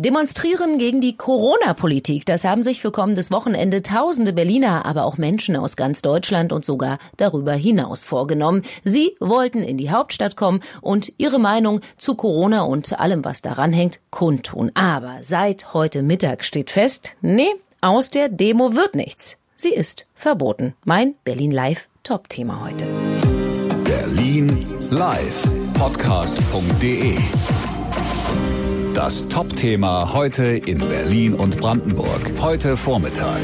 Demonstrieren gegen die Corona-Politik, das haben sich für kommendes Wochenende tausende Berliner, aber auch Menschen aus ganz Deutschland und sogar darüber hinaus vorgenommen. Sie wollten in die Hauptstadt kommen und ihre Meinung zu Corona und allem, was daran hängt, kundtun. Aber seit heute Mittag steht fest, nee, aus der Demo wird nichts. Sie ist verboten. Mein Berlin Live Top-Thema heute. Berlin Live Podcast.de Das Top-Thema heute in Berlin und Brandenburg. Heute Vormittag.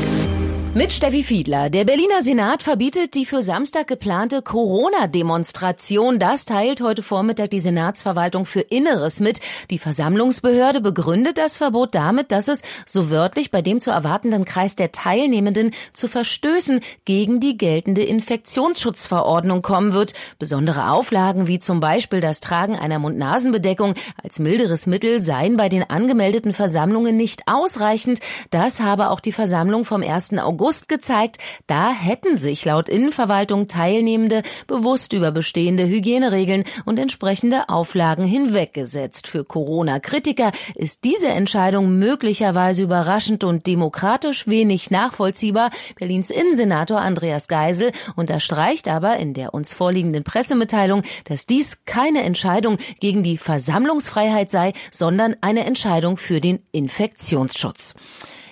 Mit Steffi Fiedler. Der Berliner Senat verbietet die für Samstag geplante Corona-Demonstration. Das teilt heute Vormittag die Senatsverwaltung für Inneres mit. Die Versammlungsbehörde begründet das Verbot damit, dass es so wörtlich bei dem zu erwartenden Kreis der Teilnehmenden zu Verstößen gegen die geltende Infektionsschutzverordnung kommen wird. Besondere Auflagen wie zum Beispiel das Tragen einer Mund-Nasen-Bedeckung als milderes Mittel seien bei den angemeldeten Versammlungen nicht ausreichend. Das habe auch die Versammlung vom 1. August August gezeigt, da hätten sich laut Innenverwaltung Teilnehmende bewusst über bestehende Hygieneregeln und entsprechende Auflagen hinweggesetzt. Für Corona-Kritiker ist diese Entscheidung möglicherweise überraschend und demokratisch wenig nachvollziehbar. Berlins Innensenator Andreas Geisel unterstreicht aber in der uns vorliegenden Pressemitteilung, dass dies keine Entscheidung gegen die Versammlungsfreiheit sei, sondern eine Entscheidung für den Infektionsschutz.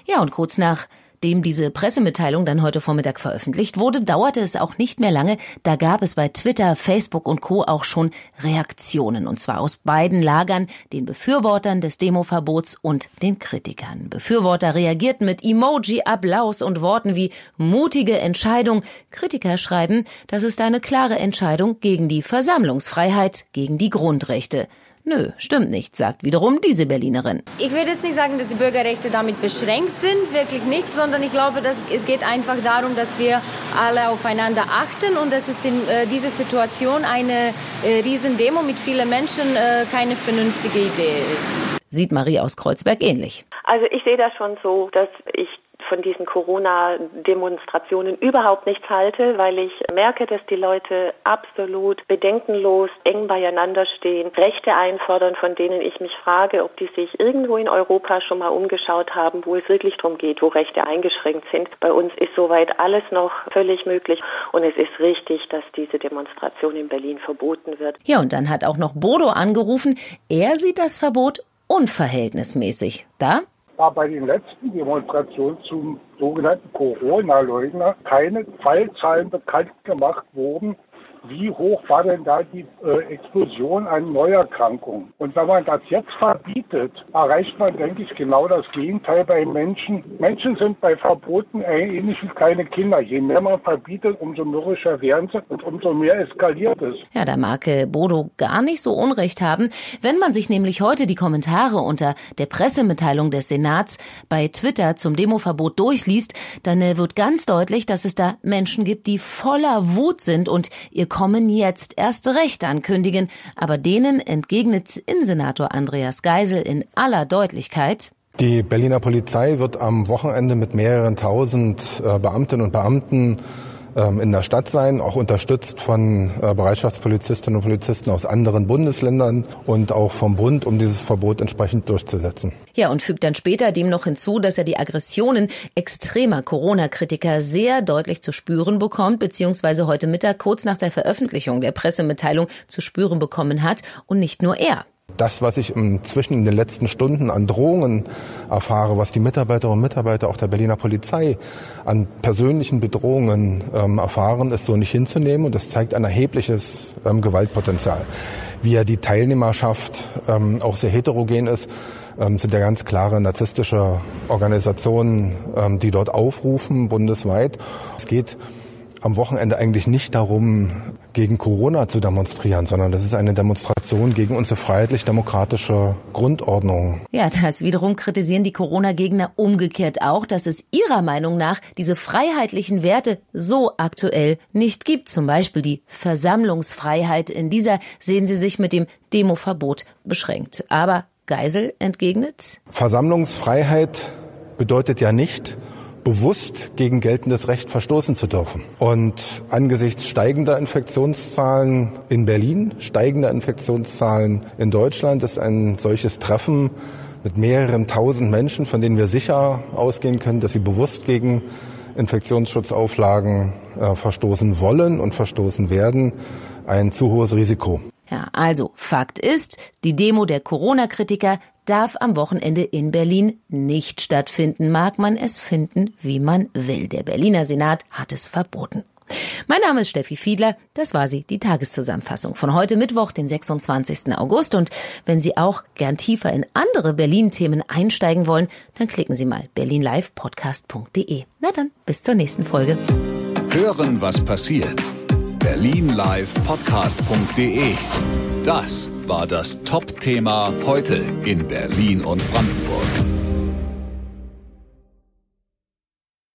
Ja, und kurz nach Nachdem diese Pressemitteilung dann heute Vormittag veröffentlicht wurde, dauerte es auch nicht mehr lange. Da gab es bei Twitter, Facebook und Co. auch schon Reaktionen. Und zwar aus beiden Lagern, den Befürwortern des Demoverbots und den Kritikern. Befürworter reagierten mit Emoji, Applaus und Worten wie mutige Entscheidung. Kritiker schreiben, das ist eine klare Entscheidung gegen die Versammlungsfreiheit, gegen die Grundrechte. Nö, stimmt nicht, sagt wiederum diese Berlinerin. Ich würde jetzt nicht sagen, dass die Bürgerrechte damit beschränkt sind, wirklich nicht, sondern ich glaube, dass es geht einfach darum, dass wir alle aufeinander achten und dass es in äh, dieser Situation eine äh, Riesendemo mit vielen Menschen äh, keine vernünftige Idee ist. Sieht Marie aus Kreuzberg ähnlich. Also ich sehe das schon so, dass ich von diesen Corona-Demonstrationen überhaupt nichts halte, weil ich merke, dass die Leute absolut bedenkenlos eng beieinander stehen, Rechte einfordern, von denen ich mich frage, ob die sich irgendwo in Europa schon mal umgeschaut haben, wo es wirklich darum geht, wo Rechte eingeschränkt sind. Bei uns ist soweit alles noch völlig möglich und es ist richtig, dass diese Demonstration in Berlin verboten wird. Ja, und dann hat auch noch Bodo angerufen, er sieht das Verbot unverhältnismäßig. Da war bei den letzten Demonstrationen zum sogenannten Corona-Leugner keine Fallzahlen bekannt gemacht worden, wie hoch war denn da die äh, Explosion an Neuerkrankungen? Und wenn man das jetzt verbietet, erreicht man, denke ich, genau das Gegenteil bei Menschen. Menschen sind bei Verboten ähnlich wie kleine Kinder. Je mehr man verbietet, umso mürrischer werden sie und umso mehr eskaliert es. Ja, da mag äh, Bodo gar nicht so Unrecht haben. Wenn man sich nämlich heute die Kommentare unter der Pressemitteilung des Senats bei Twitter zum Demoverbot durchliest, dann äh, wird ganz deutlich, dass es da Menschen gibt, die voller Wut sind und ihr Kommen jetzt erst recht ankündigen, aber denen entgegnet Innensenator Andreas Geisel in aller Deutlichkeit, die Berliner Polizei wird am Wochenende mit mehreren tausend äh, Beamtinnen und Beamten in der Stadt sein, auch unterstützt von äh, Bereitschaftspolizistinnen und Polizisten aus anderen Bundesländern und auch vom Bund, um dieses Verbot entsprechend durchzusetzen. Ja, und fügt dann später dem noch hinzu, dass er die Aggressionen extremer Corona-Kritiker sehr deutlich zu spüren bekommt, beziehungsweise heute Mittag kurz nach der Veröffentlichung der Pressemitteilung zu spüren bekommen hat und nicht nur er. Das, was ich inzwischen in den letzten Stunden an Drohungen erfahre, was die Mitarbeiterinnen und Mitarbeiter auch der Berliner Polizei an persönlichen Bedrohungen ähm, erfahren, ist so nicht hinzunehmen und das zeigt ein erhebliches ähm, Gewaltpotenzial. Wie ja die Teilnehmerschaft ähm, auch sehr heterogen ist, ähm, sind ja ganz klare narzisstische Organisationen, ähm, die dort aufrufen, bundesweit. Es geht am Wochenende eigentlich nicht darum, gegen Corona zu demonstrieren, sondern das ist eine Demonstration gegen unsere freiheitlich-demokratische Grundordnung. Ja, das wiederum kritisieren die Corona-Gegner umgekehrt auch, dass es ihrer Meinung nach diese freiheitlichen Werte so aktuell nicht gibt. Zum Beispiel die Versammlungsfreiheit. In dieser sehen sie sich mit dem Demoverbot beschränkt. Aber Geisel entgegnet. Versammlungsfreiheit bedeutet ja nicht, bewusst gegen geltendes Recht verstoßen zu dürfen. Und angesichts steigender Infektionszahlen in Berlin, steigender Infektionszahlen in Deutschland ist ein solches Treffen mit mehreren tausend Menschen, von denen wir sicher ausgehen können, dass sie bewusst gegen Infektionsschutzauflagen äh, verstoßen wollen und verstoßen werden, ein zu hohes Risiko. Ja, also Fakt ist, die Demo der Corona-Kritiker darf am Wochenende in Berlin nicht stattfinden, mag man es finden, wie man will. Der Berliner Senat hat es verboten. Mein Name ist Steffi Fiedler. Das war sie, die Tageszusammenfassung von heute Mittwoch, den 26. August. Und wenn Sie auch gern tiefer in andere Berlin-Themen einsteigen wollen, dann klicken Sie mal berlinlivepodcast.de. Na dann, bis zur nächsten Folge. Hören, was passiert. Berlinlivepodcast.de. Das war das Top-Thema heute in Berlin und Brandenburg.